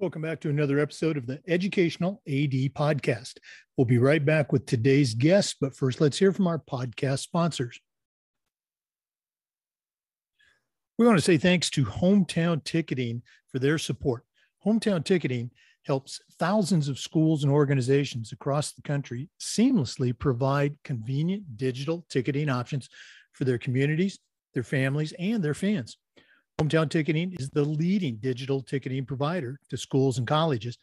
Welcome back to another episode of the Educational AD Podcast. We'll be right back with today's guest, but first, let's hear from our podcast sponsors. We want to say thanks to Hometown Ticketing for their support. Hometown Ticketing helps thousands of schools and organizations across the country seamlessly provide convenient digital ticketing options for their communities, their families, and their fans. Hometown Ticketing is the leading digital ticketing provider to schools and colleges.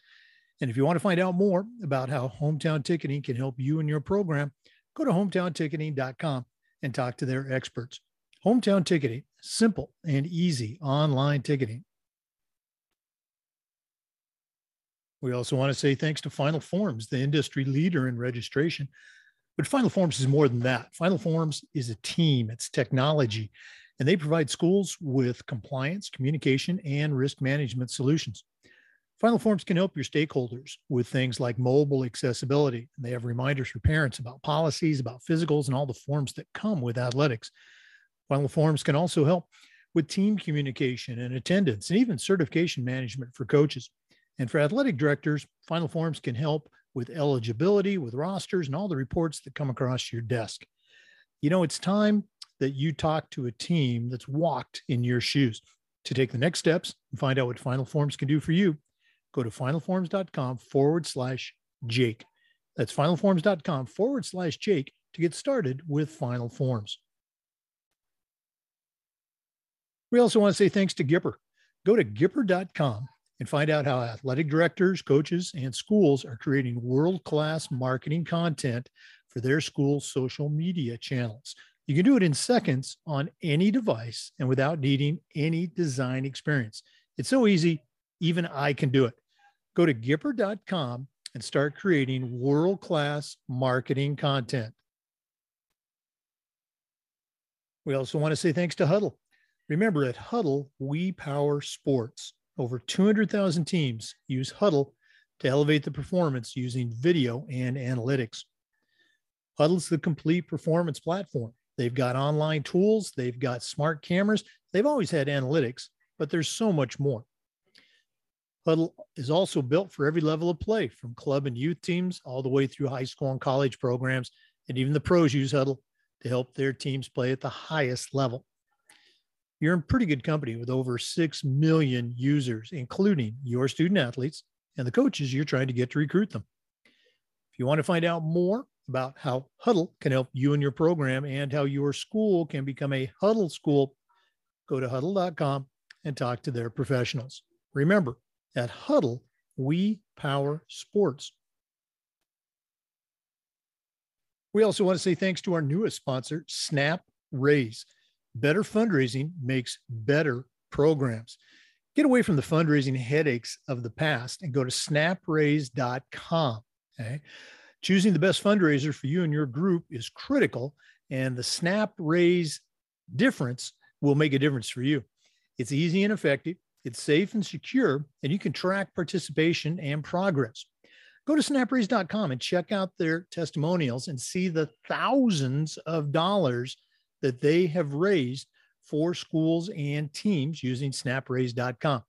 And if you want to find out more about how Hometown Ticketing can help you and your program, go to hometownticketing.com and talk to their experts. Hometown Ticketing, simple and easy online ticketing. We also want to say thanks to Final Forms, the industry leader in registration. But Final Forms is more than that. Final Forms is a team, it's technology, and they provide schools with compliance, communication, and risk management solutions. Final Forms can help your stakeholders with things like mobile accessibility. They have reminders for parents about policies, about physicals, and all the forms that come with athletics. Final Forms can also help with team communication and attendance, and even certification management for coaches. And for athletic directors, Final Forms can help with eligibility, with rosters, and all the reports that come across your desk. You know, it's time that you talk to a team that's walked in your shoes. To take the next steps and find out what Final Forms can do for you, go to finalforms.com forward slash Jake. That's finalforms.com forward slash Jake to get started with Final Forms. We also want to say thanks to Gipper. Go to gipper.com and find out how athletic directors, coaches, and schools are creating world class marketing content for their school's social media channels. You can do it in seconds on any device and without needing any design experience. It's so easy, even I can do it. Go to Gipper.com and start creating world class marketing content. We also want to say thanks to Hudl. Remember, at Hudl, we power sports. Over 200,000 teams use Hudl to elevate the performance using video and analytics. Hudl's the complete performance platform. They've got online tools, they've got smart cameras, they've always had analytics, but there's so much more. Hudl is also built for every level of play, from club and youth teams all the way through high school and college programs, and even the pros use Hudl to help their teams play at the highest level. You're in pretty good company with over 6 million users, including your student athletes and the coaches you're trying to get to recruit them. If you want to find out more about how Hudl can help you and your program and how your school can become a Hudl school, go to hudl.com and talk to their professionals. Remember, at Hudl, we power sports. We also want to say thanks to our newest sponsor, Snap Raise. Better fundraising makes better programs. Get away from the fundraising headaches of the past and go to snapraise.com. Okay. Choosing the best fundraiser for you and your group is critical, and the Snap Raise difference will make a difference for you. It's easy and effective, it's safe and secure, and you can track participation and progress. Go to snapraise.com and check out their testimonials and see the thousands of dollars that they have raised for schools and teams using snapraise.com.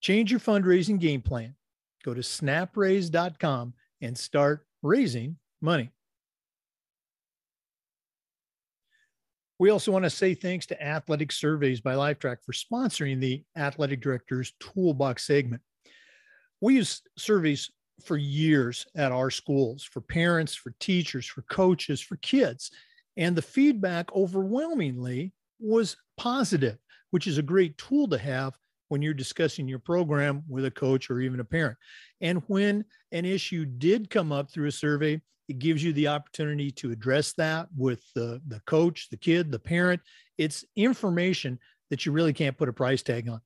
Change your fundraising game plan. Go to snapraise.com and start raising money. We also want to say thanks to Athletic Surveys by Lifetrack for sponsoring the Athletic Directors Toolbox segment. We use surveys for years at our schools for parents, for teachers, for coaches, for kids. And the feedback overwhelmingly was positive, which is a great tool to have when you're discussing your program with a coach or even a parent. And when an issue did come up through a survey, it gives you the opportunity to address that with the, the coach, the kid, the parent. It's information that you really can't put a price tag on.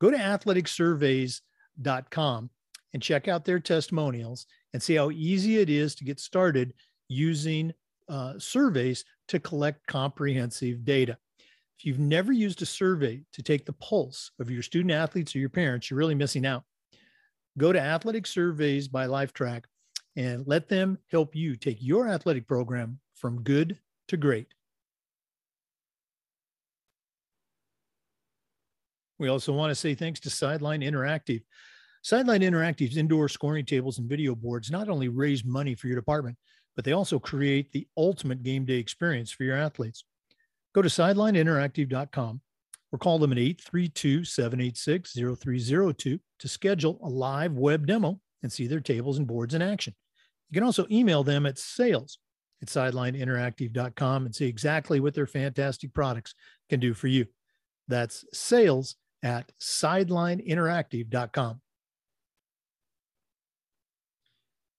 Go to athleticsurveys.com and check out their testimonials and see how easy it is to get started using uh, surveys to collect comprehensive data. If you've never used a survey to take the pulse of your student athletes or your parents, you're really missing out. Go to Athletic Surveys by Lifetrack and let them help you take your athletic program from good to great. We also want to say thanks to Sideline Interactive. Sideline Interactive's indoor scoring tables and video boards not only raise money for your department, but they also create the ultimate game day experience for your athletes. Go to sidelineinteractive.com or call them at 832 786 0302 to schedule a live web demo and see their tables and boards in action. You can also email them at sales at sidelineinteractive.com and see exactly what their fantastic products can do for you. That's sales at sidelineinteractive.com.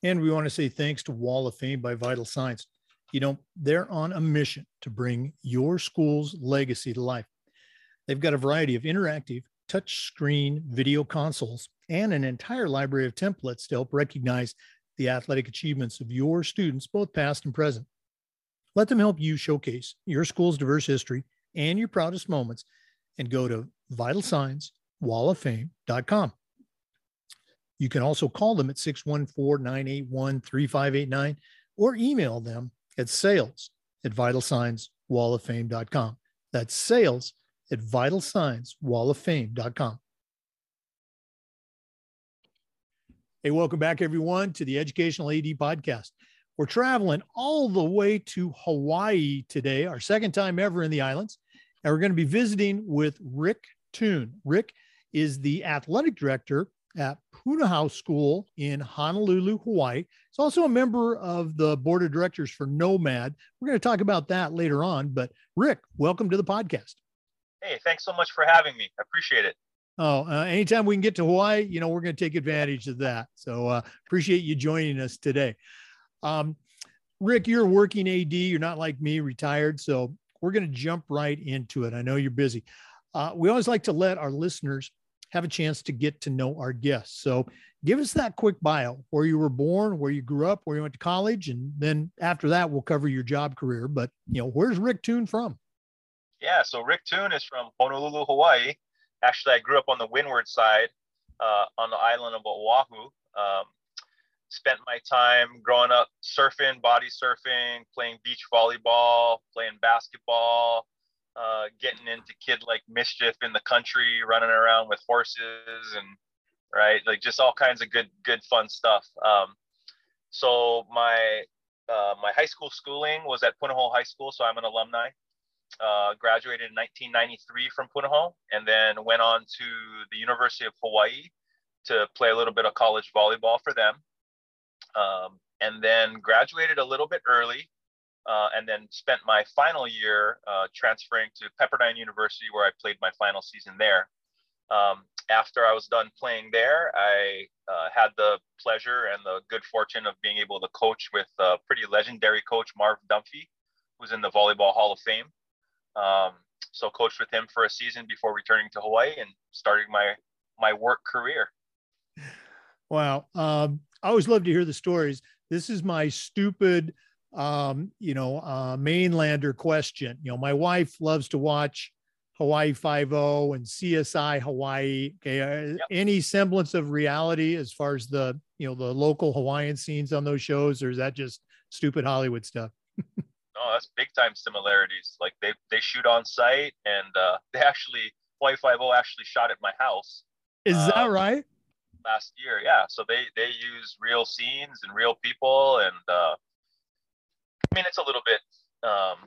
And we want to say thanks to Wall of Fame by Vital Signs. You know, they're on a mission to bring your school's legacy to life. They've got a variety of interactive touchscreen video consoles and an entire library of templates to help recognize the athletic achievements of your students, both past and present. Let them help you showcase your school's diverse history and your proudest moments and go to vitalsignswalloffame.com. You can also call them at 614 981 3589 or email them at sales at vitalsignswalloffame.com. That's sales at vitalsignswalloffame.com. Hey, welcome back, everyone, to the Educational AD Podcast. We're traveling all the way to Hawaii today, our second time ever in the islands. And we're going to be visiting with Rick Tune. Rick is the athletic director at Punahou School in Honolulu, Hawaii. He's also a member of the board of directors for Nomad. We're going to talk about that later on. But Rick, welcome to the podcast. Hey, thanks so much for having me. I appreciate it. Oh, uh, anytime we can get to Hawaii, you know, we're going to take advantage of that. So uh, appreciate you joining us today. Um, Rick, you're a working AD. You're not like me, retired. So we're going to jump right into it. I know you're busy. Uh, we always like to let our listeners have a chance to get to know our guests. So give us that quick bio where you were born, where you grew up, where you went to college, and then after that, we'll cover your job career. But, you know, where's Rick Tune from? Yeah, so Rick Tune is from Honolulu, Hawaii. Actually, I grew up on the windward side uh, on the island of Oahu. Um, spent my time growing up surfing, body surfing, playing beach volleyball, playing basketball, uh, getting into kid like mischief in the country, running around with horses and right, like just all kinds of good, good fun stuff. Um, so my uh, my high school schooling was at Punahou High School, so I'm an alumni. Uh, graduated in 1993 from Punahou, and then went on to the University of Hawaii to play a little bit of college volleyball for them. Um, and then graduated a little bit early uh, and then spent my final year uh, transferring to Pepperdine University, where I played my final season there. Um, after I was done playing there, I uh, had the pleasure and the good fortune of being able to coach with a pretty legendary coach, Marv Dunphy, who's in the Volleyball Hall of Fame. Um, so coached with him for a season before returning to Hawaii and starting my my work career. Wow. Um, I always love to hear the stories. This is my stupid um, you know, uh, mainlander question. You know, my wife loves to watch Hawaii Five O and CSI Hawaii. Okay, uh, yep. any semblance of reality as far as the you know the local Hawaiian scenes on those shows, or is that just stupid Hollywood stuff? no, that's big time similarities. Like they they shoot on site, and uh, they actually Hawaii Five O actually shot at my house. Is that um, right? Last year, yeah. So they they use real scenes and real people, and uh, I mean, it's a little bit, um,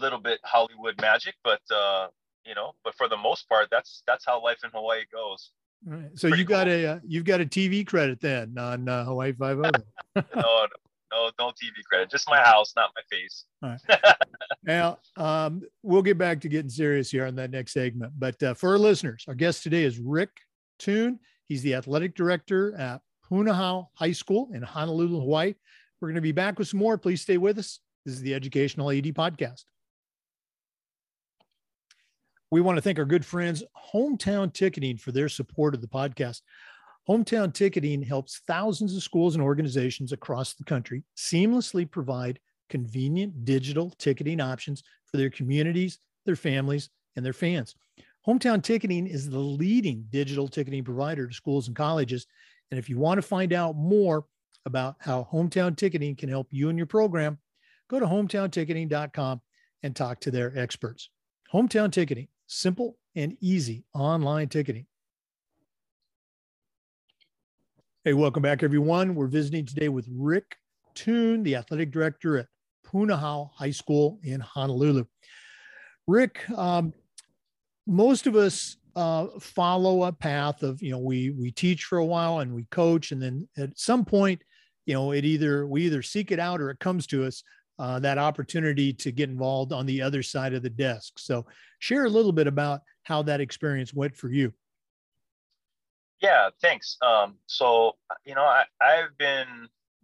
little bit Hollywood magic, but uh, you know, but for the most part, that's that's how life in Hawaii goes. Right. So Pretty you got cool. a uh, you've got a TV credit then on uh, Hawaii Five O. no, no, no, no TV credit. Just my house, not my face. All right. now, um, we'll get back to getting serious here on that next segment. But uh, for our listeners, our guest today is Rick Tune. He's the athletic director at Punahou High School in Honolulu, Hawaii. We're going to be back with some more. Please stay with us. This is the Educational AD Podcast. We want to thank our good friends, Hometown Ticketing, for their support of the podcast. Hometown Ticketing helps thousands of schools and organizations across the country seamlessly provide convenient digital ticketing options for their communities, their families, and their fans. Hometown Ticketing is the leading digital ticketing provider to schools and colleges. And if you want to find out more, about how hometown ticketing can help you and your program, go to hometownticketing.com and talk to their experts. Hometown ticketing, simple and easy online ticketing. Hey, welcome back, everyone. We're visiting today with Rick Tune, the athletic director at Punahou High School in Honolulu. Rick, um, most of us uh, follow a path of you know we we teach for a while and we coach, and then at some point, you know, it either we either seek it out or it comes to us. Uh, that opportunity to get involved on the other side of the desk. So, share a little bit about how that experience went for you. Yeah, thanks. Um, so, you know, I, I've been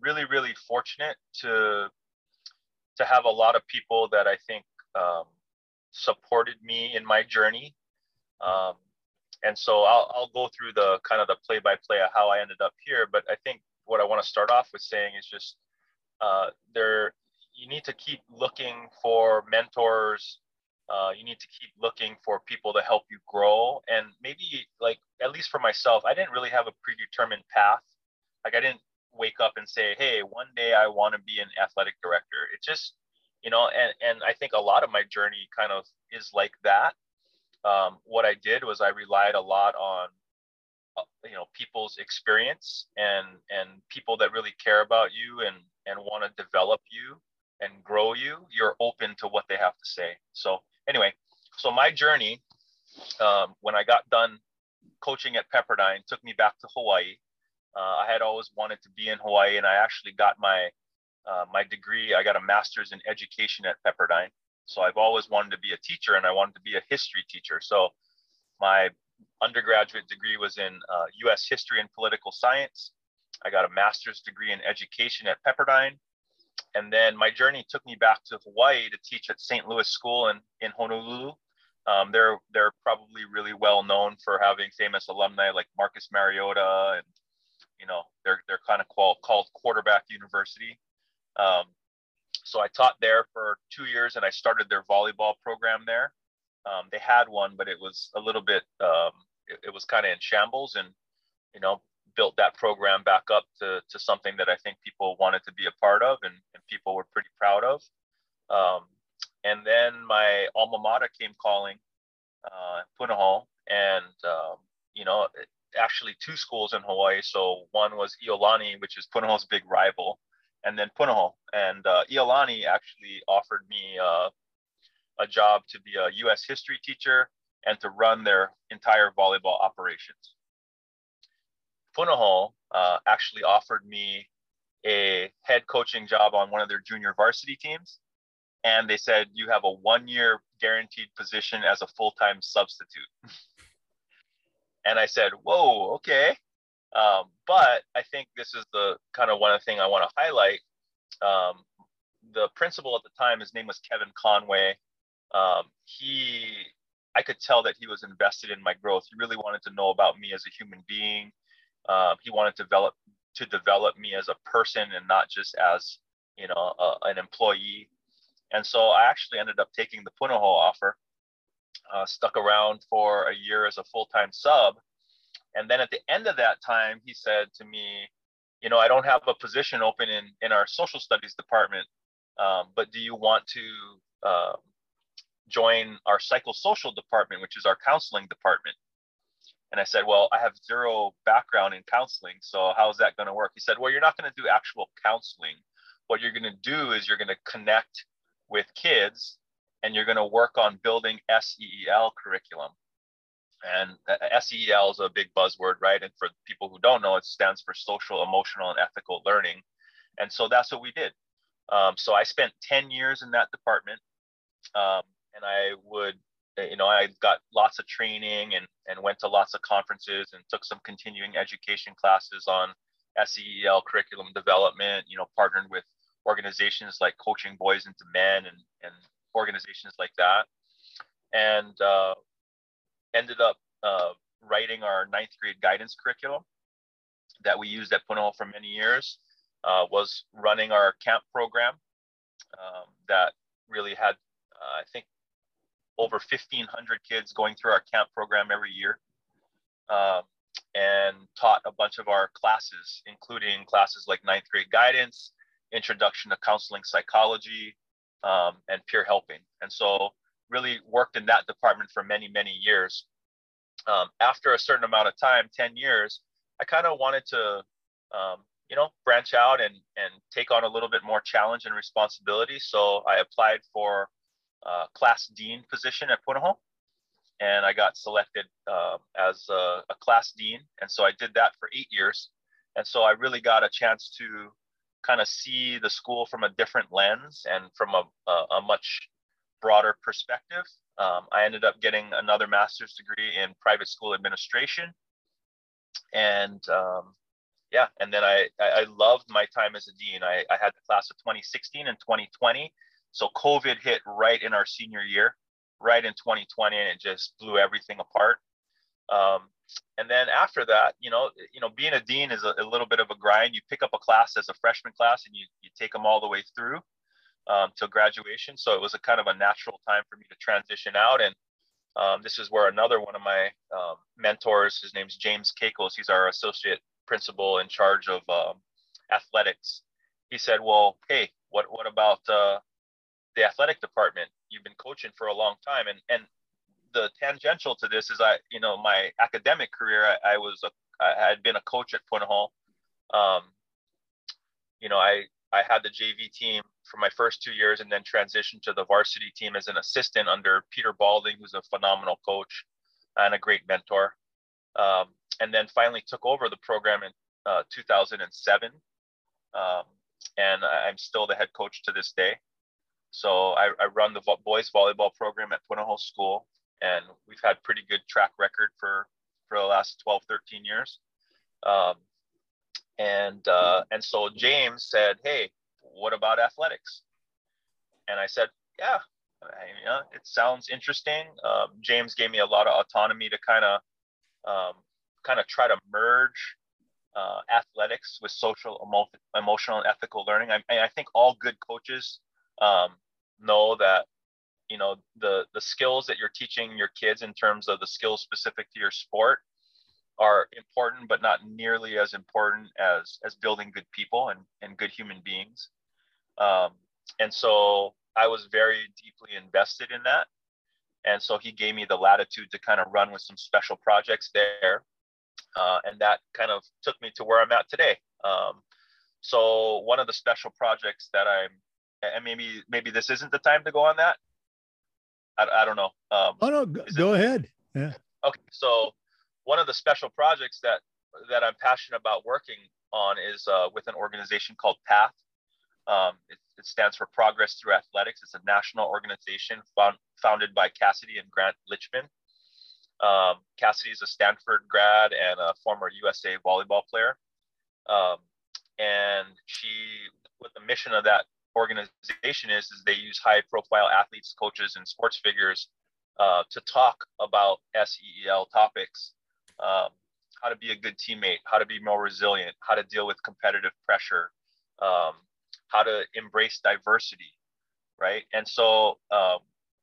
really, really fortunate to to have a lot of people that I think um, supported me in my journey. Um, and so I'll, I'll go through the kind of the play by play of how I ended up here. But I think what I want to start off with saying is just uh, there, you need to keep looking for mentors uh, you need to keep looking for people to help you grow. And maybe, like, at least for myself, I didn't really have a predetermined path. Like, I didn't wake up and say, hey, one day I want to be an athletic director. It just, you know, and, and I think a lot of my journey kind of is like that. Um, what I did was I relied a lot on, you know, people's experience and and people that really care about you and and want to develop you and grow you. You're open to what they have to say. So anyway, so my journey um, when I got done coaching at Pepperdine took me back to Hawaii. Uh, I had always wanted to be in Hawaii, and I actually got my uh, my degree. I got a master's in education at Pepperdine. So I've always wanted to be a teacher, and I wanted to be a history teacher. So my undergraduate degree was in uh, U.S. history and political science. I got a master's degree in education at Pepperdine, and then my journey took me back to Hawaii to teach at St. Louis School in, in Honolulu. Um, they're they're probably really well known for having famous alumni like Marcus Mariota, and you know they're they're kind of called called quarterback university. Um, so I taught there for two years, and I started their volleyball program there. Um, they had one, but it was a little bit um, it, it was kind of in shambles, and you know built that program back up to, to something that I think people wanted to be a part of and, and people were pretty proud of. Um, and then my alma mater came calling, uh, Punahou, and um, you know, actually two schools in Hawaii. So one was Iolani, which is Punahou's big rival, and then Punahou. And uh, Iolani actually offered me uh, a job to be a U.S. history teacher and to run their entire volleyball operations. Punahou uh, actually offered me a head coaching job on one of their junior varsity teams. And they said, you have a one year guaranteed position as a full time substitute. and I said, whoa, okay. Um, but I think this is the kind of one thing I want to highlight. Um, the principal at the time, his name was Kevin Conway. Um, he, I could tell that he was invested in my growth. He really wanted to know about me as a human being. Um, he wanted to develop to develop me as a person and not just as you know a, an employee. And so I actually ended up taking the Punahou offer. Uh, stuck around for a year as a full-time sub, and then at the end of that time, he said to me, "You know, I don't have a position open in in our social studies department, um, but do you want to?" Uh, join our psychosocial department, which is our counseling department. And I said, Well, I have zero background in counseling. So how's that going to work? He said, Well, you're not going to do actual counseling. What you're going to do is you're going to connect with kids and you're going to work on building SEL curriculum. And SEL is a big buzzword, right? And for people who don't know, it stands for social, emotional, and ethical learning. And so that's what we did. Um, so I spent 10 years in that department. Um, and I would uh, you know, I got lots of training and, and went to lots of conferences and took some continuing education classes on SEL curriculum development, you know, partnered with organizations like Coaching Boys into Men and, and organizations like that. And uh, ended up uh, writing our ninth grade guidance curriculum that we used at Punahou for many years, uh, was running our camp program um, that really had, uh, I think, over 1,500 kids going through our camp program every year um, and taught a bunch of our classes, including classes like ninth grade guidance, introduction to counseling psychology, um, and peer helping. And so, really worked in that department for many, many years. Um, after a certain amount of time, 10 years, I kind of wanted to um, you know, branch out and and take on a little bit more challenge and responsibility. So I applied for a class dean position at Punahou, and I got selected uh, as a, a, class dean. And so I did that for eight years. And so I really got a chance to kind of see the school from a different lens and from a, a, a much broader perspective. Um, I ended up getting another master's degree in private school administration. And um, yeah, and then I, I loved my time as a dean. I, I had the class of 2016 and 2020. So COVID hit right in our senior year, right in 2020, and it just blew everything apart. Um, and then after that, you know, you know, being a dean is a, a, little bit of a grind. You pick up a class as a freshman class, and you you take them all the way through um, till graduation. So it was a kind of a natural time for me to transition out. And um, this is where another one of my um, mentors, his name's James Keikos. He's our associate principal in charge of um, athletics. He said, "Well, hey, what what about uh, the athletic department? You've been coaching for a long time, and and the tangential to this is I, you know, my academic career, I, I was a, I had been a coach at Punahou. Um, you know, I I had the JV team for my first two years, and then transitioned to the varsity team as an assistant under Peter Balding, who's a phenomenal coach and a great mentor. Um, and then finally took over the program in uh, 2007. Um, and I'm still the head coach to this day. So I, I run the boys volleyball program at Punahou School, and we've had pretty good track record for for the last 12, 13 years. Um, and uh, and so James said, "Hey, what about athletics?" And I said, "Yeah, I, it sounds interesting." Um, James gave me a lot of autonomy to kind of um, kind of try to merge uh, athletics with social, emo- emotional, and ethical learning. I, I think all good coaches um, know that you know the the skills that you're teaching your kids in terms of the skills specific to your sport are important, but not nearly as important as as building good people and and good human beings. Um, and so I was very deeply invested in that. And so he gave me the latitude to kind of run with some special projects there uh, and that kind of took me to where I'm at today. Um, so one of the special projects that I'm, and maybe maybe this isn't the time to go on that. I, I don't know. Um, oh no, go, go it, ahead. Yeah. Okay, so one of the special projects that that I'm passionate about working on is uh, with an organization called PATH. Um, it, it, stands for Progress Through Athletics. It's a national organization found, founded by Cassidy and Grant Lichtman. Um, Cassidy is a Stanford grad and a former USA volleyball player. Um, and she, with the mission of that organization is, is they use high profile athletes, coaches, and sports figures uh, to talk about SEEL topics. Um, how to be a good teammate, how to be more resilient, how to deal with competitive pressure, um, how to embrace diversity, right? And so um,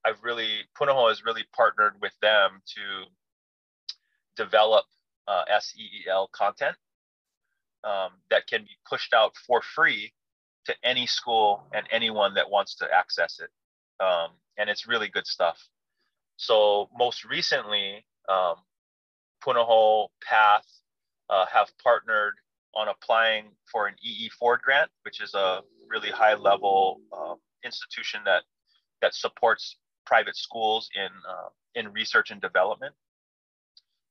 I've really Punahou has really partnered with them to develop uh, SEEL content um, that can be pushed out for free to any school and anyone that wants to access it. Um, and it's really good stuff. So most recently, um, Punahou Path uh, have partnered on applying for an EE Ford grant, which is a really high level uh, institution that that supports private schools in uh, in research and development.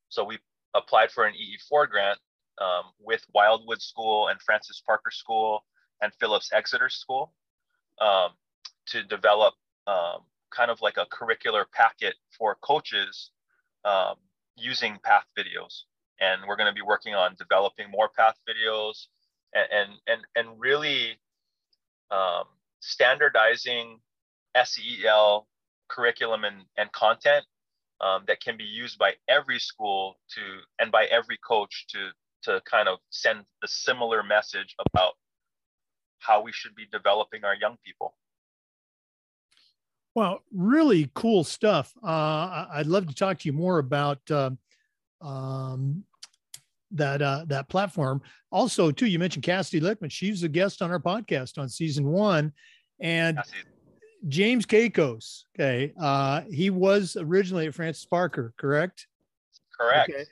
So we applied for an EE Ford grant um, with Wildwood School and Francis Parker School and Phillips Exeter School um, to develop um, kind of like a curricular packet for coaches um, using path videos. And we're going to be working on developing more path videos and and and, really um, standardizing SEL curriculum and, and content um, that can be used by every school to and by every coach to to kind of send the similar message about how we should be developing our young people. Well, really cool stuff. Uh, I'd love to talk to you more about uh, um, that uh, that platform. Also, too, you mentioned Cassidy Lichtman. She's a guest on our podcast on season one, and James Keikos. Okay. Uh, he was originally at Francis Parker, correct? Correct. Okay.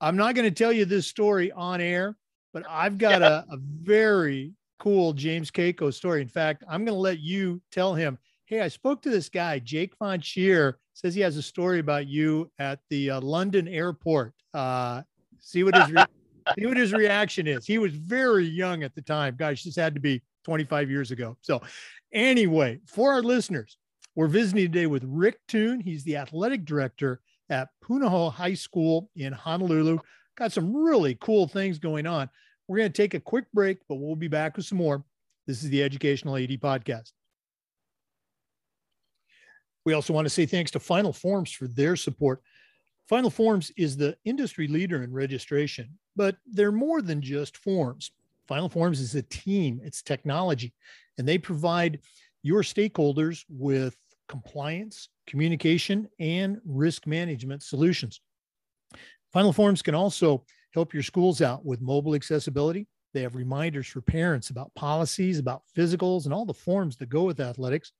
I'm not going to tell you this story on air, but I've got yeah. a, a very cool James Keiko story. In fact, I'm going to let you tell him. Hey, I spoke to this guy, Jake Von Sheer, says he has a story about you at the uh, London airport. Uh, see what his re- see what his reaction is. He was very young at the time. Gosh, this had to be 25 years ago. So, anyway, for our listeners, we're visiting today with Rick Tune. He's the athletic director at Punahou High School in Honolulu. Got some really cool things going on. We're going to take a quick break, but we'll be back with some more. This is the Educational AD Podcast. We also want to say thanks to Final Forms for their support. Final Forms is the industry leader in registration, but they're more than just forms. Final Forms is a team, it's technology, and they provide your stakeholders with compliance, communication, and risk management solutions. Final Forms can also help your schools out with mobile accessibility. They have reminders for parents about policies, about physicals, and all the forms that go with athletics.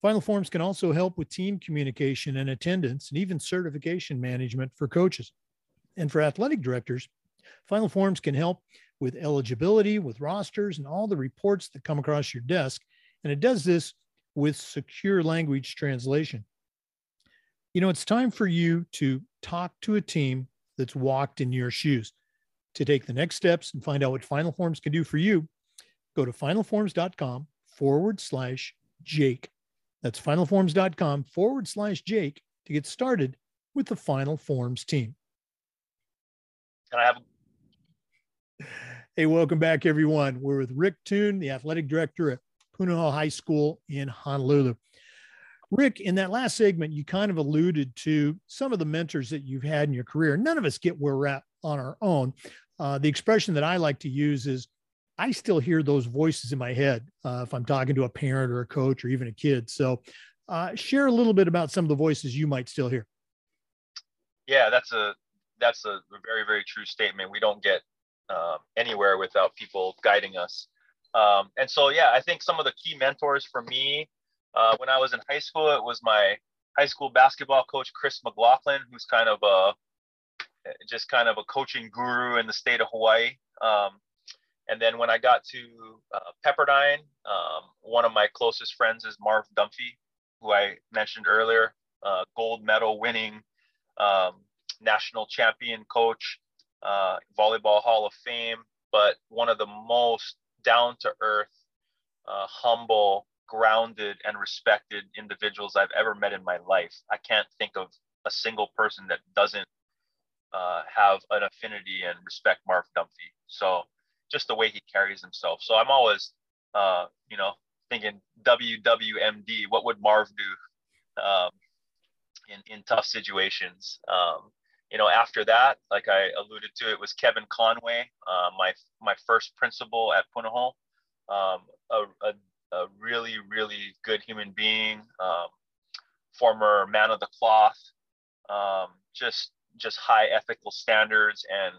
Final Forms can also help with team communication and attendance, and even certification management for coaches. And for athletic directors, Final Forms can help with eligibility, with rosters, and all the reports that come across your desk. And it does this with secure language translation. You know, it's time for you to talk to a team that's walked in your shoes. To take the next steps and find out what Final Forms can do for you, go to finalforms.com forward slash Jake. That's finalforms.com forward slash Jake to get started with the Final Forms team. Can I have? Hey, welcome back, everyone. We're with Rick Tune, the athletic director at Punahou High School in Honolulu. Rick, in that last segment, you kind of alluded to some of the mentors that you've had in your career. None of us get where we're at on our own. Uh, the expression that I like to use is I still hear those voices in my head uh, if I'm talking to a parent or a coach or even a kid. So, uh, share a little bit about some of the voices you might still hear. Yeah, that's a that's a very very true statement. We don't get um, anywhere without people guiding us. Um, and so, yeah, I think some of the key mentors for me uh, when I was in high school, it was my high school basketball coach, Chris McLaughlin, who's kind of a just kind of a coaching guru in the state of Hawaii. Um, and then when I got to uh, Pepperdine, um, one of my closest friends is Marv Dunphy, who I mentioned earlier, uh, gold medal winning um, national champion coach, uh, volleyball Hall of Fame, but one of the most down to earth, uh, humble, grounded, and respected individuals I've ever met in my life. I can't think of a single person that doesn't uh, have an affinity and respect Marv Dunphy. So just the way he carries himself. So I'm always, uh, you know, thinking WWMD. What would Marv do um, in in tough situations? Um, you know, after that, like I alluded to, it was Kevin Conway, uh, my my first principal at Punahou, um, a, a, a, really really good human being, um, former man of the cloth, um, just just high ethical standards and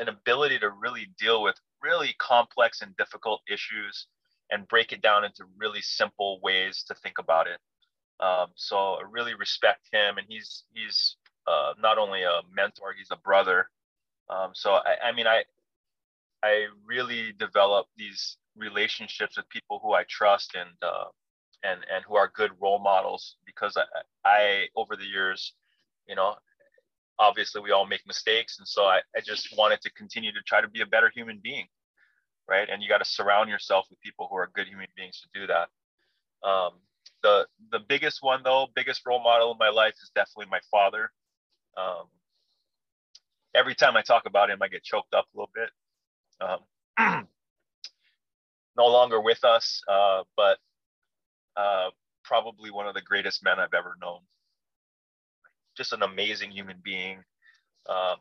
an ability to really deal with really complex and difficult issues and break it down into really simple ways to think about it. Um, so I really respect him, and he's he's uh, not only a mentor, he's a brother. Um, so I, I mean, I I really develop these relationships with people who I trust and uh, and and who are good role models because I, I over the years, you know, obviously we all make mistakes, and so I, I just wanted to continue to try to be a better human being, right? And you got to surround yourself with people who are good human beings to do that. Um, the the biggest one though, biggest role model in my life is definitely my father. Um, every time I talk about him, I get choked up a little bit. Um, no longer with us, uh, but uh, probably one of the greatest men I've ever known. Just an amazing human being, um,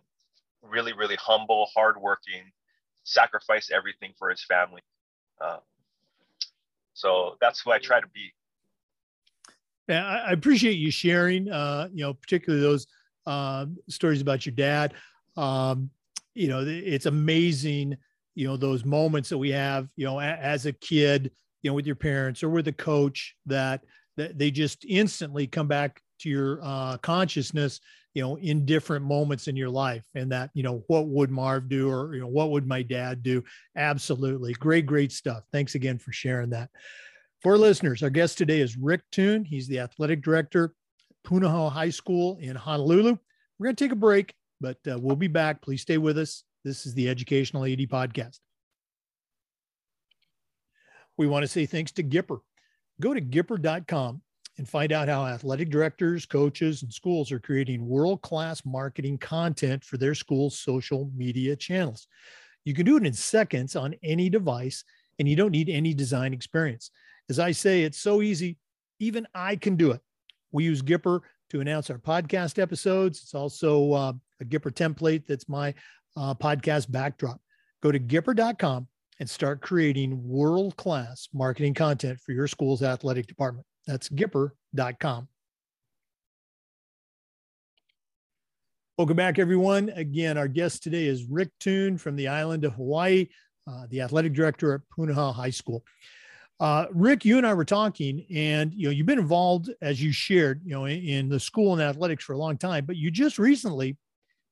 really, really humble, hardworking, sacrifice everything for his family. Uh, so that's who I try to be. Yeah, I appreciate you sharing. Uh, you know, particularly those um, stories about your dad. Um, you know, it's amazing, you know, those moments that we have, you know, a, as a kid, you know, with your parents or with a coach that, that they just instantly come back to your uh, consciousness you know, in different moments in your life and that, you know, what would Marv do or, you know, what would my dad do? Absolutely. Great, great stuff. Thanks again for sharing that. For listeners, our guest today is Rick Tune. He's the athletic director Punahou High School in Honolulu. We're going to take a break, but uh, we'll be back. Please stay with us. This is the Educational AD Podcast. We want to say thanks to Gipper. Go to gipper.com and find out how athletic directors, coaches, and schools are creating world class marketing content for their school's social media channels. You can do it in seconds on any device, and you don't need any design experience. As I say, it's so easy, even I can do it. We use Gipper to announce our podcast episodes. It's also uh, a Gipper template that's my uh, podcast backdrop. Go to Gipper.com and start creating world class marketing content for your school's athletic department. That's Gipper.com. Welcome back, everyone. Again, our guest today is Rick Tune from the island of Hawaii, uh, the athletic director at Punahou High School. Uh, Rick, you and I were talking, and you know you've been involved, as you shared, you know, in, in, the school and athletics for a long time, but you just recently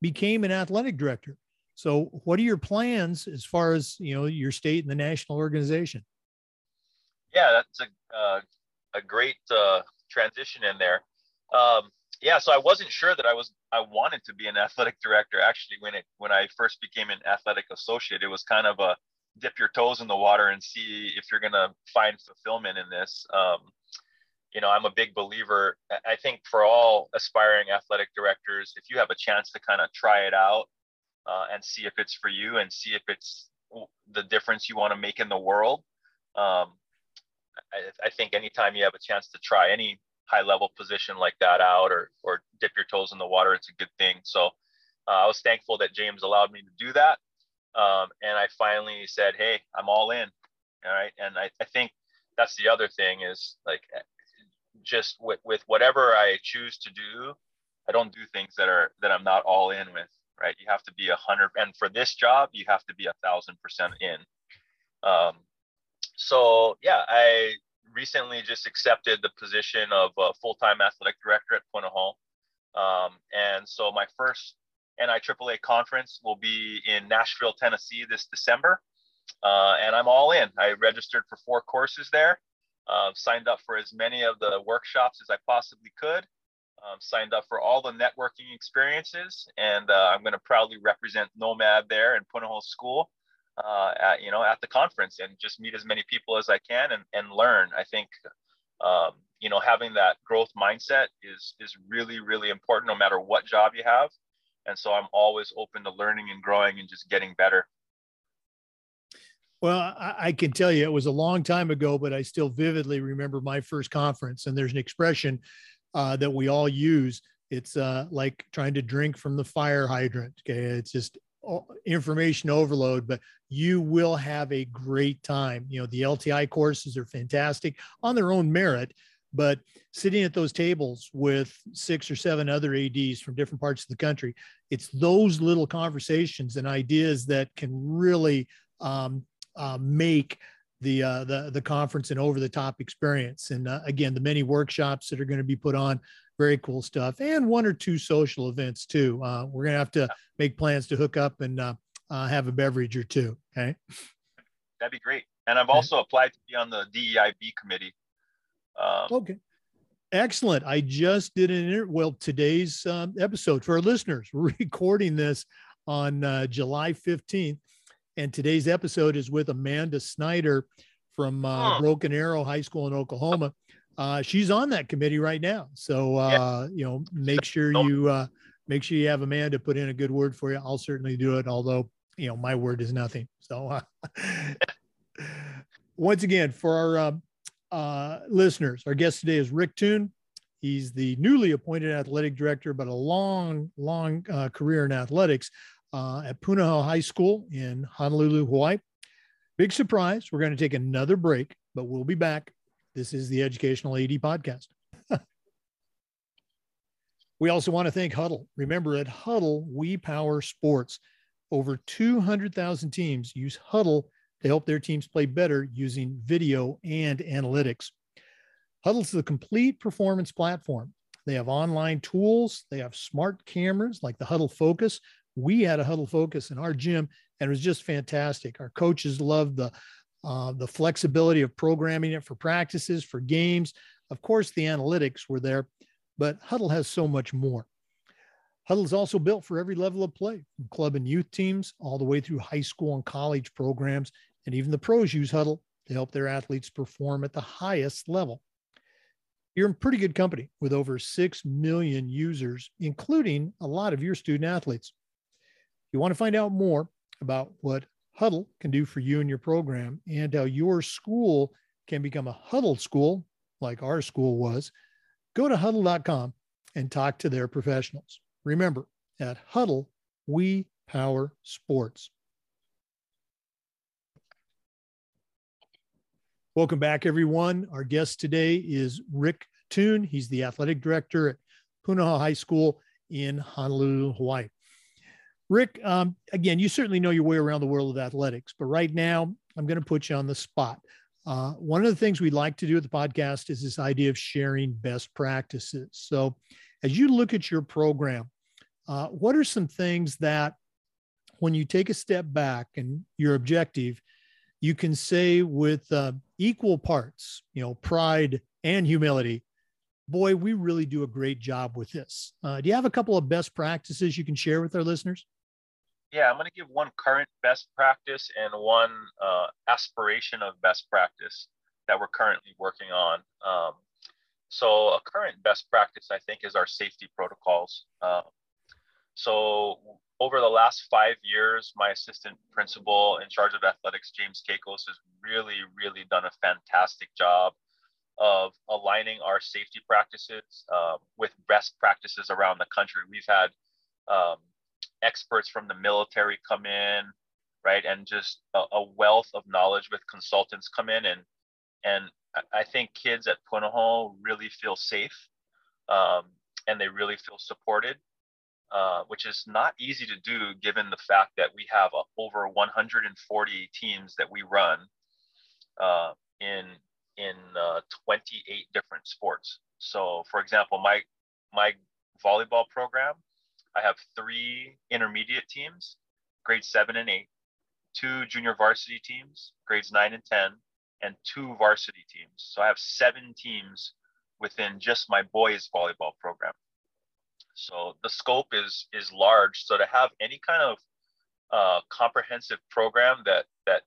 became an athletic director. So, what are your plans as far as you know your state and the national organization? Yeah, that's a uh, a great uh, transition in there. Um, yeah, so I wasn't sure that I was I wanted to be an athletic director. Actually, when it when I first became an athletic associate, it was kind of a dip your toes in the water and see if you're to find fulfillment in this. Um, you know, I'm a big believer. I think for all aspiring athletic directors, if you have a chance to kind of try it out uh, and see if it's for you and see if it's the difference you want to make in the world, um, I, I, think anytime you have a chance to try any high level position like that out or or dip your toes in the water, it's a good thing. So uh, I was thankful that James allowed me to do that. Um, and I finally said, Hey, I'm all in. All right. And I, I think that's the other thing is like just with, with whatever I choose to do, I don't do things that are that I'm not all in with. Right. You have to be a hundred and for this job, you have to be a thousand percent in. Um, so yeah, I recently just accepted the position of full-time athletic director at Punahou. Um, and so my first NIAAA conference will be in Nashville, Tennessee this December. Uh, and I'm all in. I registered for four courses there, uh, signed up for as many of the workshops as I possibly could, um, signed up for all the networking experiences, and uh, I'm going to proudly represent Nomad there in Punahou School. Uh, at you know at the conference and just meet as many people as I can and, and learn. I think um, you know having that growth mindset is is really really important no matter what job you have and so i'm always open to learning and growing and just getting better well I, I, can tell you it was a long time ago but i still vividly remember my first conference and there's an expression uh, that we all use it's uh, like trying to drink from the fire hydrant okay? It's just information overload but you will have a great time. You know the lti courses are fantastic on their own merit but sitting at those tables with six or seven other ads from different parts of the country it's those little conversations and ideas that can really um, uh, make the, uh, the the conference and over the top experience. And uh, again the many workshops that are going to be put on very cool stuff and one or two social events too. Uh, we're going to have to make plans to hook up and uh, uh, have a beverage or two okay? That'd be great. And i've also applied to be on the deib committee. Um, okay. Excellent. I just did an inter- well today's um, episode for our listeners. We're recording this on uh, July 15th, and today's episode is with Amanda Snyder from uh, huh. Broken Arrow High School in Oklahoma. Uh, she's on that committee right now, so uh, you know, make sure you uh, make sure you have Amanda put in a good word for you. I'll certainly do it, although you know my word is nothing. So, uh, once again, for our um, uh, listeners. Our guest today is Rick Tune. He's the newly appointed athletic director, but a long, long uh, career in athletics uh, at Punahou High School in Honolulu, Hawaii. Big surprise. We're going to take another break, but we'll be back. This is the Educational AD Podcast. we also want to thank Hudl. Remember, at Hudl, we power sports. Over 200,000 teams use Hudl to help their teams play better using video and analytics. Hudl's the complete performance platform They have online tools. They have smart cameras like the Hudl Focus. We had a Hudl Focus in our gym, and it was just fantastic. Our coaches loved the uh, the flexibility of programming it for practices, for games. Of course, the analytics were there, but Hudl has so much more. Hudl is also built for every level of play, from club and youth teams all the way through high school and college programs, and even the pros use Hudl to help their athletes perform at the highest level. You're in pretty good company with over 6 million users, including a lot of your student athletes. You want to find out more about what Hudl can do for you and your program and how your school can become a Hudl school, like our school was, go to hudl.com and talk to their professionals. Remember, at Hudl, we power sports. Welcome back, everyone. Our guest today is Rick Tune. He's the athletic director at Punahou High School in Honolulu, Hawaii. Rick, um, again, you certainly know your way around the world of athletics, but right now I'm going to put you on the spot. Uh, one of the things we like to do at the podcast is this idea of sharing best practices. So, as you look at your program, uh, what are some things that when you take a step back and your objective, you can say with uh, equal parts, you know, pride and humility, boy, we really do a great job with this. Uh, do you have a couple of best practices you can share with our listeners? Yeah, I'm going to give one current best practice and one uh, aspiration of best practice that we're currently working on. Um, so, a current best practice, I think, is our safety protocols. Uh, so, over the last five years, my assistant principal in charge of athletics, James Keikos, has really, really done a fantastic job of aligning our safety practices uh, with best practices around the country. We've had um, experts from the military come in, right, and just a, a, wealth of knowledge with consultants come in, and and I think kids at Punahou really feel safe, um, and they really feel supported, uh, which is not easy to do given the fact that we have uh, over 140 teams that we run uh, in in uh, 28 different sports. So, for example, my my volleyball program I have three intermediate teams, grades seven and eight, two junior varsity teams, grades nine and 10, and two varsity teams. So I have seven teams within just my boys volleyball program. So the scope is is large. So to have any kind of uh, comprehensive program that that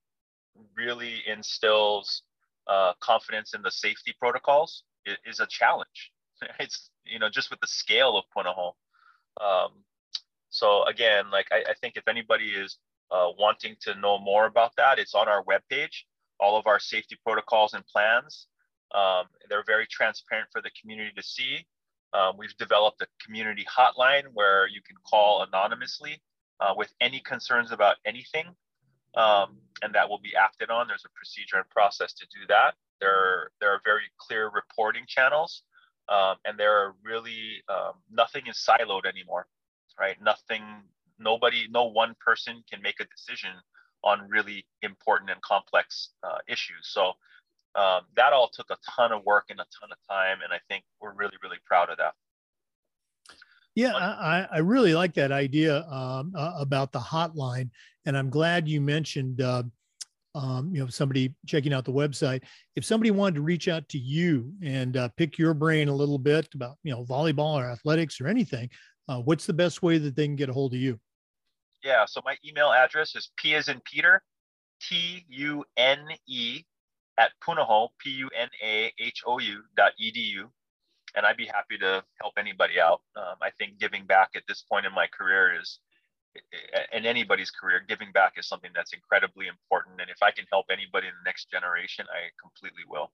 really instills uh, confidence in the safety protocols is, is, a challenge. It's you know just with the scale of Punahou, um, so again, like I, I, think if anybody is uh, wanting to know more about that, it's on our webpage. All of our safety protocols and plans. Um, they're very transparent for the community to see. Um, we've developed a community hotline where you can call anonymously uh, with any concerns about anything, um, and that will be acted on. There's a procedure and process to do that. There, there are very clear reporting channels um, and there are really um, nothing is siloed anymore right? Nothing nobody no one person can make a decision on really important and complex uh, issues. So um, that all took a ton of work and a ton of time and i think we're really really proud of that. Yeah i, I really like that idea um, uh, about the hotline and i'm glad you mentioned uh, um, you know somebody checking out the website if somebody wanted to reach out to you and uh, pick your brain a little bit about you know volleyball or athletics or anything uh, what's the best way that they can get a hold of you? Yeah so my email address is p as in peter t-u-n-e at punahou p-u-n-a-h-o-u dot edu and i'd be happy to help anybody out. Um, i think giving back at this point in my career is in anybody's career, giving back is something that's incredibly important. And if I can help anybody in the next generation, I completely will.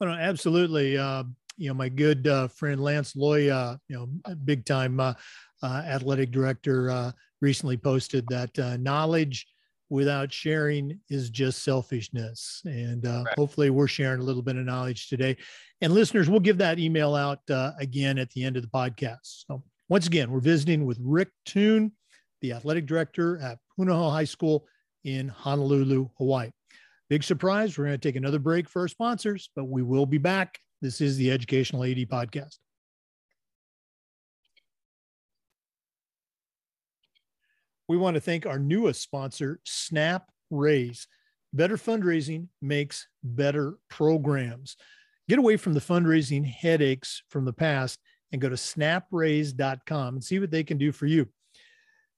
Well, absolutely. Uh, you know, my good uh, friend Lance Loy, uh, you know, big time uh, uh, athletic director, uh, recently posted that knowledge without sharing is just selfishness. And right. hopefully, we're sharing a little bit of knowledge today. And listeners, we'll give that email out again at the end of the podcast. So, once again, we're visiting with Rick Tune the athletic director at Punahou High School in Honolulu, Hawaii. Big surprise. We're going to take another break for our sponsors, but we will be back. This is the Educational AD Podcast. We want to thank our newest sponsor, Snap Raise. Better fundraising makes better programs. Get away from the fundraising headaches from the past and go to snapraise.com and see what they can do for you.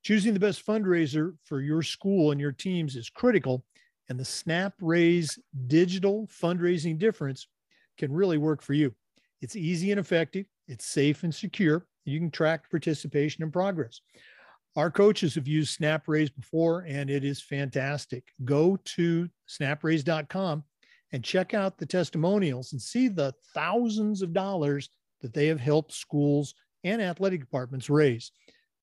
Choosing the best fundraiser for your school and your teams is critical, and the Snap Raise digital fundraising difference can really work for you. It's easy and effective, it's safe and secure. You can track participation and progress. Our coaches have used SnapRaise before, and it is fantastic. Go to snapraise.com and check out the testimonials and see the thousands of dollars that they have helped schools and athletic departments raise.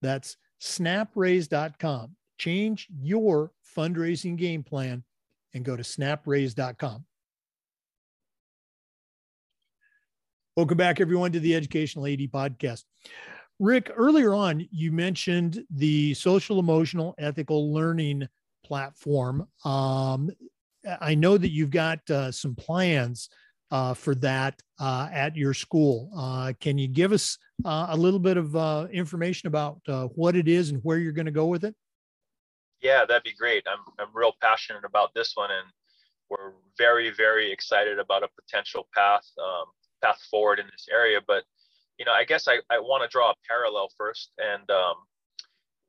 That's snapraise.com. Change your fundraising game plan and go to snapraise.com. Welcome back, everyone, to the Educational AD Podcast. Rick, earlier on, you mentioned the social emotional ethical learning platform. Um, I know that you've got uh, some plans uh, for that uh, at your school. Uh, can you give us uh, a little bit of uh, information about what it is and where you're going to go with it? Yeah, that'd be great. I'm, I'm real passionate about this one, and we're very, very excited about a potential path um, path forward in this area. But you know, I guess I, I want to draw a parallel first, and um,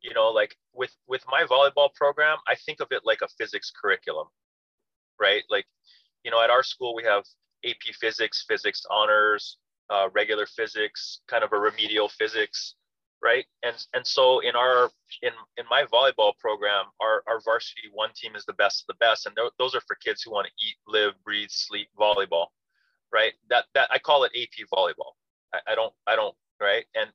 you know, like with with my volleyball program, I think of it like a physics curriculum, right? Like, you know, at our school we have AP Physics, Physics Honors, uh, regular physics, kind of a remedial physics, right? And and so in our in in my volleyball program, our our varsity one team is the best of the best, and th- those are for kids who want to eat, live, breathe, sleep volleyball, right? That that I call it AP volleyball. I, I don't I don't right and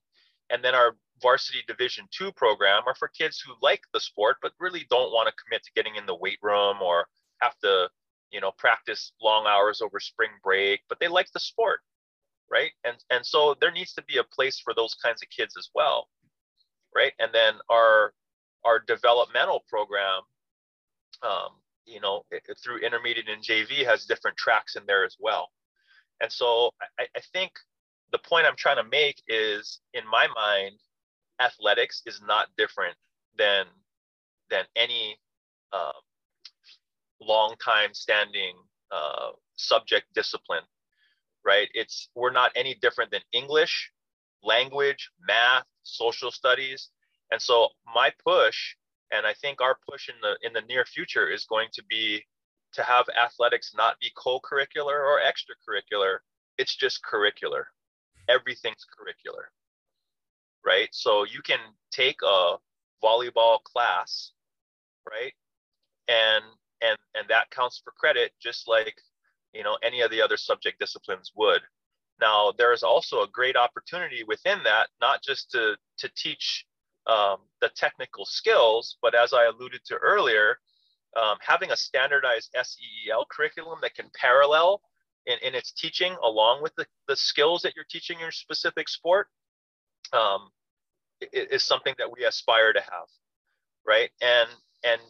and then our varsity division two program are for kids who like the sport but really don't want to commit to getting in the weight room or have to you know practice long hours over spring break but they like the sport right? And and so there needs to be a place for those kinds of kids as well right? And then our our developmental program um, you know it, through intermediate and jv has different tracks in there as well. And so I, I think the point i'm trying to make is in my mind athletics is not different than than any um, long time standing uh, subject discipline right? It's we're not any different than english language math social studies. And so my push and i think our push in the in the near future is going to be to have athletics not be co-curricular or extracurricular. It's just curricular. Everything's curricular right? So you can take a volleyball class right? And and and that counts for credit just like you know any of the other subject disciplines would. Now there's also a great opportunity within that not just to to teach um, the technical skills but as i alluded to earlier um, having a standardized seel curriculum that can parallel in, in its teaching along with the, the skills that you're teaching your specific sport um, is something that we aspire to have right? And and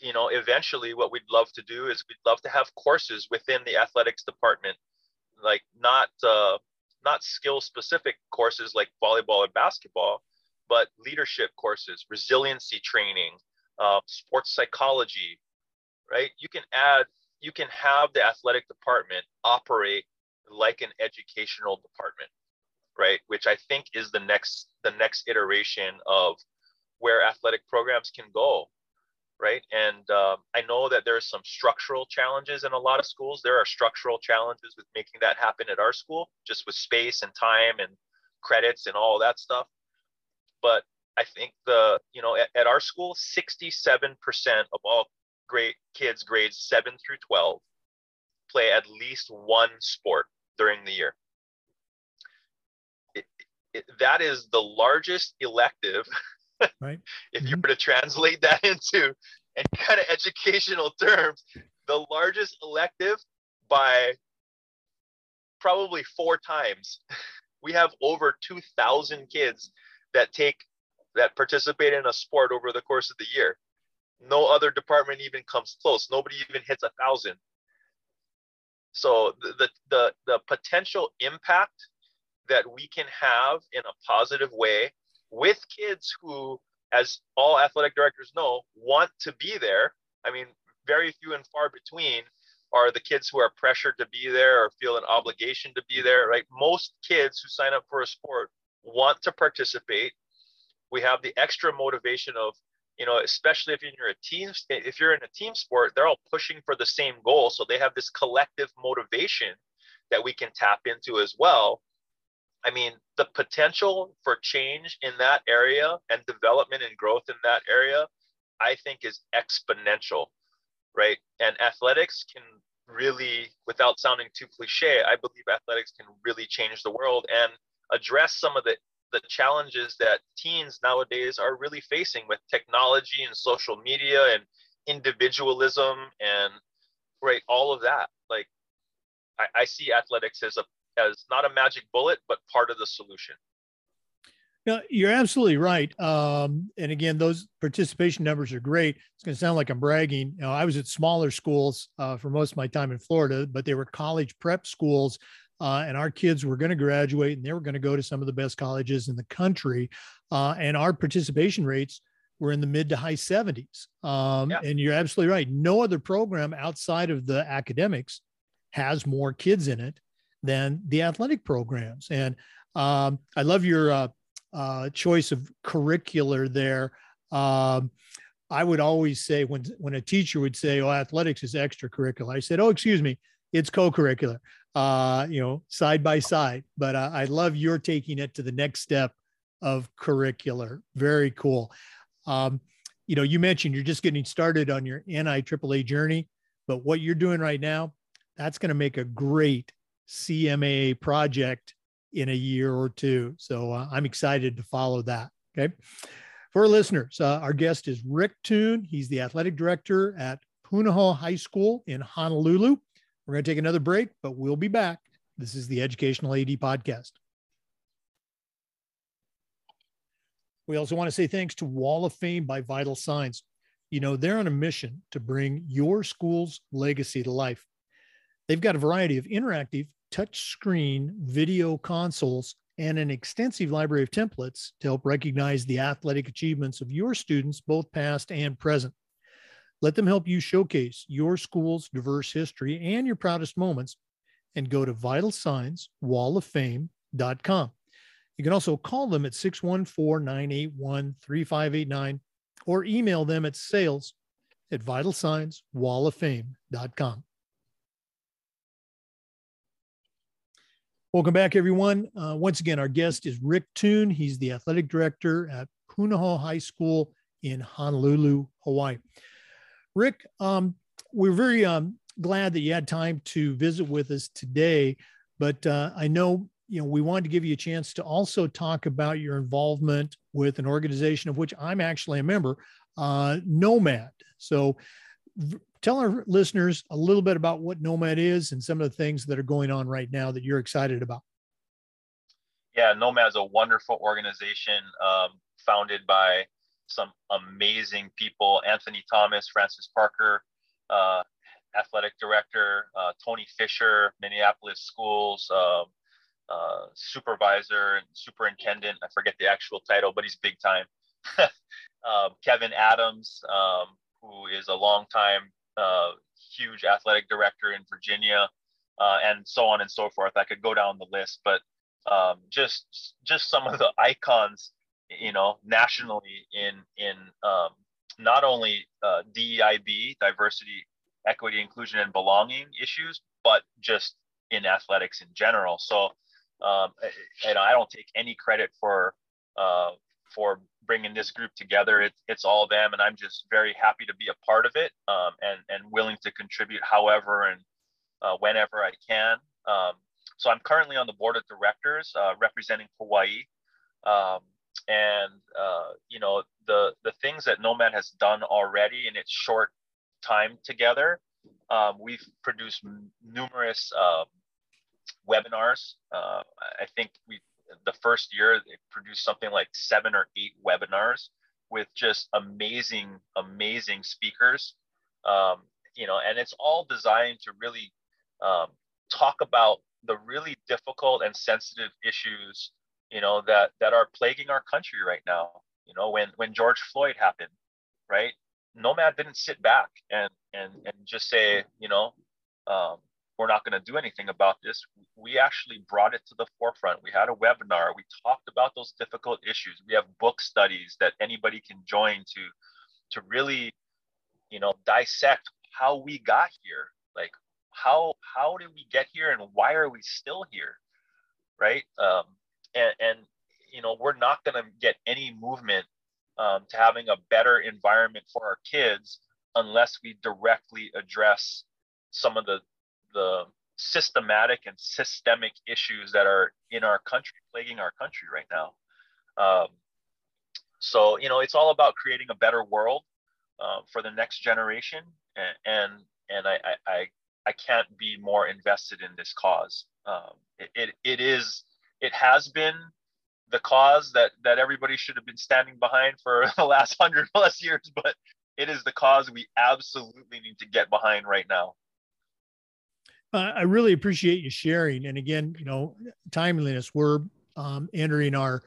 you know, eventually what we'd love to do is we'd love to have courses within the athletics department, like not uh, not skill specific courses like volleyball or basketball, but leadership courses, resiliency training, uh, sports psychology, right? You can add, you can have the athletic department operate like an educational department, right? Which I think is the next the next iteration of where athletic programs can go right? And um, I know that there's some structural challenges in a lot of schools. There are structural challenges with making that happen at our school, just with space and time and credits and all that stuff. But I think the, you know, at, at our school, 67% of all grade kids grades 7 through 12 play at least one sport during the year. It, it, that is the largest elective right. if you mm-hmm. were to translate that into any kind of educational terms, the largest elective by probably four times. We have over 2,000 kids that take that participate in a sport over the course of the year. No other department even comes close. Nobody even hits a thousand. So the, the the the potential impact that we can have in a positive way with kids who as all athletic directors know, want to be there. I mean, very few and far between are the kids who are pressured to be there or feel an obligation to be there, right? Most kids who sign up for a sport want to participate. We have the extra motivation of, you know, especially if you're a team, if you're in a team sport, they're all pushing for the same goal. So they have this collective motivation that we can tap into as well. I mean, the potential for change in that area and development and growth in that area, I think is exponential, right? And athletics can really, without sounding too cliche, I believe athletics can really change the world and address some of the, the challenges that teens nowadays are really facing with technology and social media and individualism and right all of that like I, I see athletics as a as not a magic bullet, but part of the solution. Yeah, you're absolutely right. Um, and again, those participation numbers are great. It's going to sound like I'm bragging. You know, I was at smaller schools uh, for most of my time in Florida, but they were college prep schools. Uh, and our kids were going to graduate and they were going to go to some of the best colleges in the country. Uh, and our participation rates were in the mid to high 70s. Um, yeah. And you're absolutely right. No other program outside of the academics has more kids in it than the athletic programs. And um, I love your uh, uh, choice of curricular there. Um, I would always say when when a teacher would say, "Oh, athletics is extracurricular," I said, "Oh, excuse me, it's co-curricular." Uh, you know, side by side. But uh, I love your taking it to the next step of curricular. Very cool. Um, you know, you mentioned you're just getting started on your NI NIAAA journey, but what you're doing right now, that's going to make a great CMAA project in a year or two. So uh, I'm excited to follow that. Okay. For listeners, uh, our guest is Rick Tune. He's the athletic director at Punahou High School in Honolulu. We're going to take another break, but we'll be back. This is the Educational AD Podcast. We also want to say thanks to Wall of Fame by Vital Signs. You know, they're on a mission to bring your school's legacy to life. They've got a variety of interactive touchscreen video consoles and an extensive library of templates to help recognize the athletic achievements of your students, both past and present. Let them help you showcase your school's diverse history and your proudest moments and go to vitalsignswalloffame.com. You can also call them at 614 981 3589 or email them at sales at vitalsignswalloffame.com. Welcome back, everyone. Uh, once again, our guest is Rick Tune. He's the athletic director at Punahou High School in Honolulu, Hawaii. Rick, um, we're very um, glad that you had time to visit with us today, but uh, I know you know we wanted to give you a chance to also talk about your involvement with an organization of which I'm actually a member, uh, Nomad. So tell our listeners a little bit about what Nomad is and some of the things that are going on right now that you're excited about. Yeah, Nomad is a wonderful organization um, founded by some amazing people Anthony Thomas, Francis Parker, uh, athletic director, uh, Tony Fisher, Minneapolis schools. Uh, uh, supervisor and superintendent. I forget the actual title, but he's big time. uh, Kevin Adams, um, who is a longtime uh, huge athletic director in Virginia, uh, and so on and so forth. I could go down the list, but um, just just some of the icons, you know, nationally in in um, not only uh, DEIB, diversity, equity, inclusion, and belonging issues, but just in athletics in general. So, um, and I don't take any credit for uh, for bringing this group together. It, it's all them, and I'm just very happy to be a part of it um, and and willing to contribute however and uh, whenever I can. Um, so I'm currently on the board of directors uh, representing Hawaii, um, and uh, you know the the things that Nomad has done already in its short time together. Um, we've produced m- numerous um, webinars. Uh, I think we the first year it produced something like seven or eight webinars with just amazing amazing speakers um, you know and it's all designed to really um, talk about the really difficult and sensitive issues you know that that are plaguing our country right now You know, when when George Floyd happened, right? Nomad didn't sit back and and and just say, you know, um, we're not going to do anything about this. We actually brought it to the forefront. We had a webinar. We talked about those difficult issues. We have book studies that anybody can join to to really, you know, dissect how we got here. Like how how did we get here and why are we still here, right? Um, and and you know we're not going to get any movement um, to having a better environment for our kids unless we directly address some of the the systematic and systemic issues that are in our country plaguing our country right now um, so you know it's all about creating a better world uh, for the next generation and and, and I, I i can't be more invested in this cause um, it, it, it is it has been the cause that that everybody should have been standing behind for the last hundred plus years, but it is the cause we absolutely need to get behind right now. Uh, I really appreciate you sharing. And again, you know, timeliness. We're um, entering our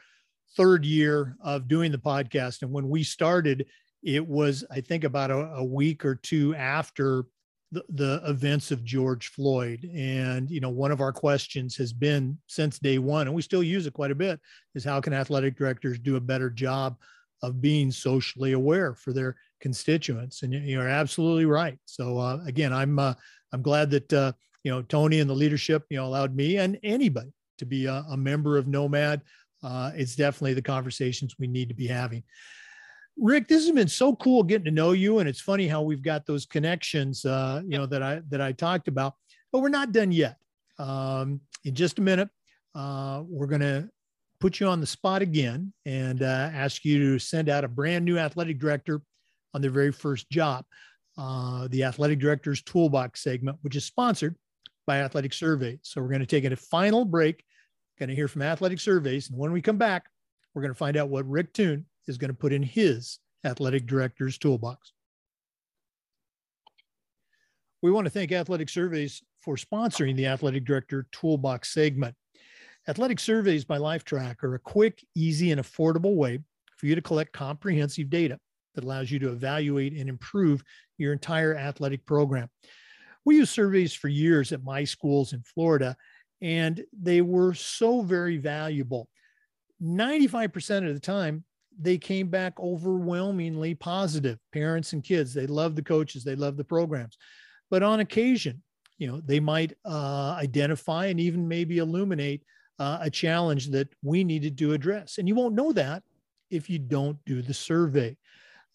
third year of doing the podcast, and when we started, it was I think about a, a week or two after the, the events of George Floyd. And, you know, one of our questions has been since day one, and we still use it quite a bit, is how can athletic directors do a better job of being socially aware for their constituents? And you're absolutely right. So uh, again, I'm uh, I'm glad that uh, you know Tony and the leadership you know allowed me and anybody to be a, a member of Nomad. Uh, it's definitely the conversations we need to be having. Rick, this has been so cool getting to know you, and it's funny how we've got those connections, uh, you know, that I that I talked about. But we're not done yet. Um, in just a minute, uh, we're going to put you on the spot again and uh, ask you to send out a brand new athletic director on their very first job. Uh, the athletic director's toolbox segment, which is sponsored by Athletic Surveys. So we're going to take a final break. Going to hear from Athletic Surveys, and when we come back, we're going to find out what Rick Tune is going to put in his athletic director's toolbox. We want to thank Athletic Surveys for sponsoring the Athletic Director Toolbox segment. Athletic Surveys by Lifetrack are a quick, easy, and affordable way for you to collect comprehensive data that allows you to evaluate and improve your entire athletic program. We use surveys for years at my schools in Florida, and they were so very valuable. 95% of the time, they came back overwhelmingly positive. Parents and kids, they love the coaches, they love the programs. But on occasion, you know, they might uh, identify and even maybe illuminate uh, a challenge that we needed to address. And you won't know that if you don't do the survey.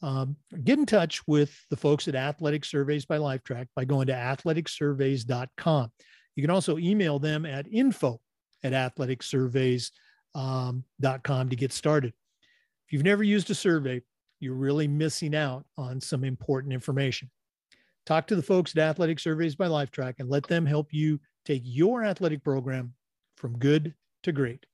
Um, get in touch with the folks at Athletic Surveys by Lifetrack by going to athleticsurveys.com. You can also email them at info at athleticsurveys.com um, to get started If you've never used a survey, you're really missing out on some important information. Talk to the folks at Athletic Surveys by Lifetrack and let them help you take your athletic program from good to great.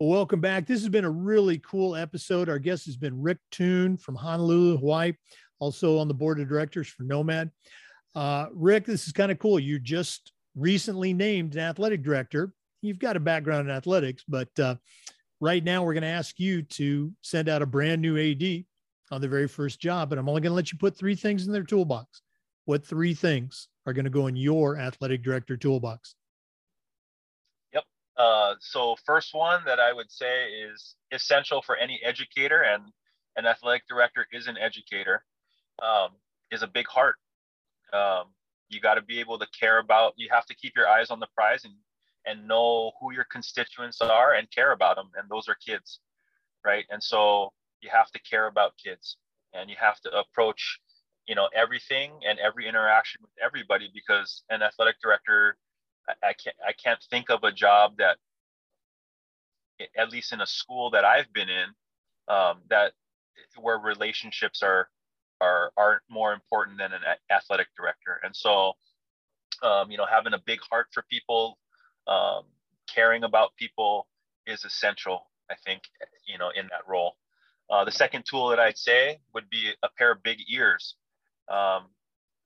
Welcome back. This has been a really cool episode. Our guest has been Rick Tune from Honolulu, Hawaii, also on the board of directors for Nomad. Uh, Rick, this is kind of cool. You just recently named an athletic director you've got a background in athletics, but uh, right now we're going to ask you to send out a brand new AD on the very first job, and I'm only going to let you put three things in their toolbox. What three things are going to go in your athletic director toolbox? Uh, so first one that I would say is essential for any educator, and an athletic director is an educator, um, is a big heart. Um, you got to be able to care about. You have to keep your eyes on the prize and and know who your constituents are and care about them and those are kids right and so you have to care about kids and you have to approach you know everything and every interaction with everybody because an athletic director I, I can't i can't think of a job that at least in a school that i've been in um, that where relationships are are aren't more important than an athletic director. And so um, you know having a big heart for people um, caring about people is essential i think you know in that role. Uh, the second tool that i'd say would be a pair of big ears. Um,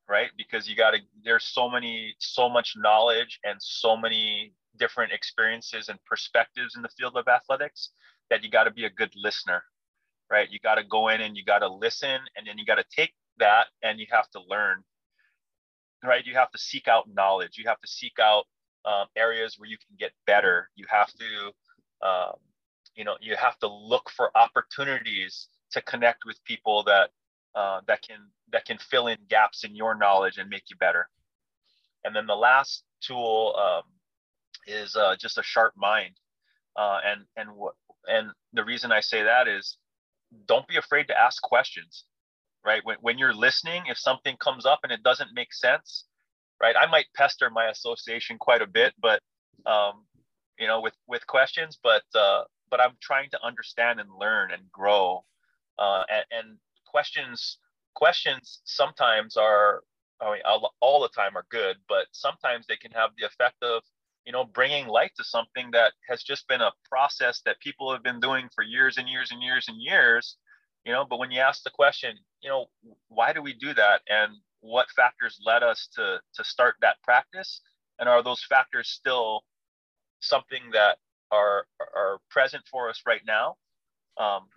right because you got to there's so many so much knowledge and so many different experiences and perspectives in the field of athletics that you got to be a good listener, right? You got to go in and you got to listen, and then you got to take that and you have to learn, right? You have to seek out knowledge. You have to seek out um, areas where you can get better. You have to, um, you know, you have to look for opportunities to connect with people that uh, that can that can fill in gaps in your knowledge and make you better. And then the last tool um, is uh, just a sharp mind. Uh, and and what and the reason I say that is don't be afraid to ask questions, right? When when you're listening, if something comes up and it doesn't make sense, right? I might pester my association quite a bit, but um, you know, with with questions, but uh, but I'm trying to understand and learn and grow. Uh, and, and questions questions sometimes are I mean, all, all the time are good, but sometimes they can have the effect of, you know, bringing light to something that has just been a process that people have been doing for years and years and years and years, you know. But when you ask the question, you know, why do we do that, and what factors led us to to start that practice, and are those factors still something that are are present for us right now? Um,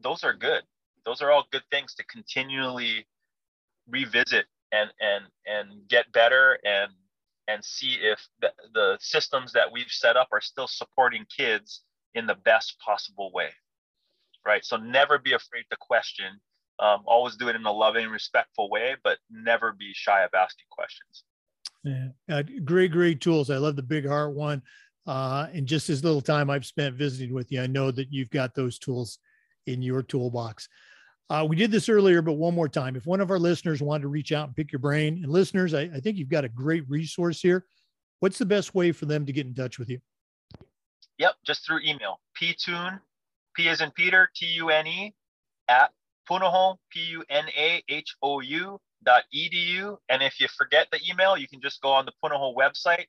those are good. Those are all good things to continually revisit and and and get better and and see if the, the systems that we've set up are still supporting kids in the best possible way right? So never be afraid to question um, always do it in a loving respectful way but never be shy of asking questions. Yeah uh, great great tools. I love the big heart one. Uh, and just as little time i've spent visiting with you i know that you've got those tools in your toolbox uh, we did this earlier, but one more time. If one of our listeners wanted to reach out and pick your brain, and listeners, I, I think you've got a great resource here. What's the best way for them to get in touch with you? Yep, just through email. Ptune, P as in Peter, T U N E, at Punahou, P U N A H O U dot edu. And if you forget the email, you can just go on the Punahou website,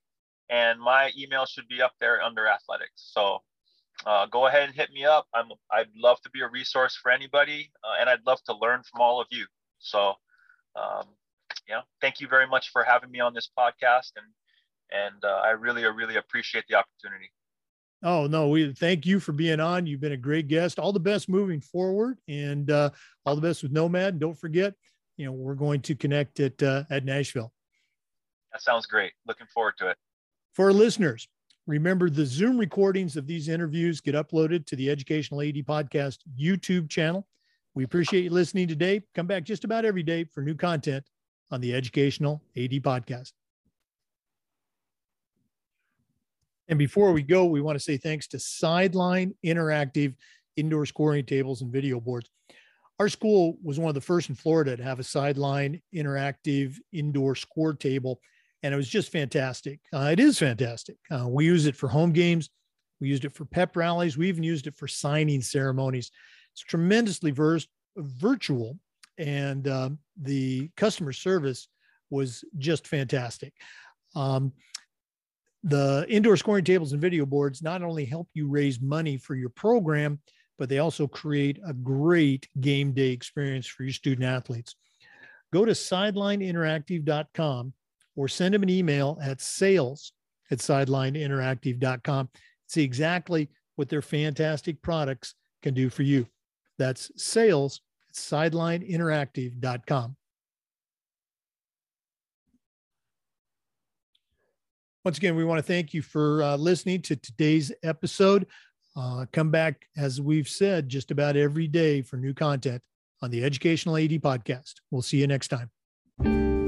and my email should be up there under athletics. So uh, go ahead and hit me up. I'm I'd love to be a resource for anybody, uh, and I'd love to learn from all of you. So, um, yeah, thank you very much for having me on this podcast, and and uh, I really really appreciate the opportunity. Oh no, we thank you for being on. You've been a great guest. All the best moving forward, and uh, all the best with Nomad. And don't forget, you know, we're going to connect at uh, at Nashville. That sounds great. Looking forward to it. For our listeners, Remember, the Zoom recordings of these interviews get uploaded to the Educational AD Podcast YouTube channel. We appreciate you listening today. Come back just about every day for new content on the Educational AD Podcast. And before we go, we want to say thanks to Sideline Interactive Indoor Scoring Tables and Video Boards. Our school was one of the first in Florida to have a sideline interactive indoor score table and it was just fantastic. Uh, it is fantastic. Uh, we use it for home games. We used it for pep rallies. We even used it for signing ceremonies. It's tremendously versed, virtual, and uh, the customer service was just fantastic. Um, the indoor scoring tables and video boards not only help you raise money for your program, but they also create a great game day experience for your student athletes. Go to sidelineinteractive.com or send them an email at sales at sidelineinteractive.com. See exactly what their fantastic products can do for you. That's sales at sidelineinteractive.com. Once again, we want to thank you for uh, listening to today's episode. Uh, come back, as we've said, just about every day for new content on the Educational AD podcast. We'll see you next time.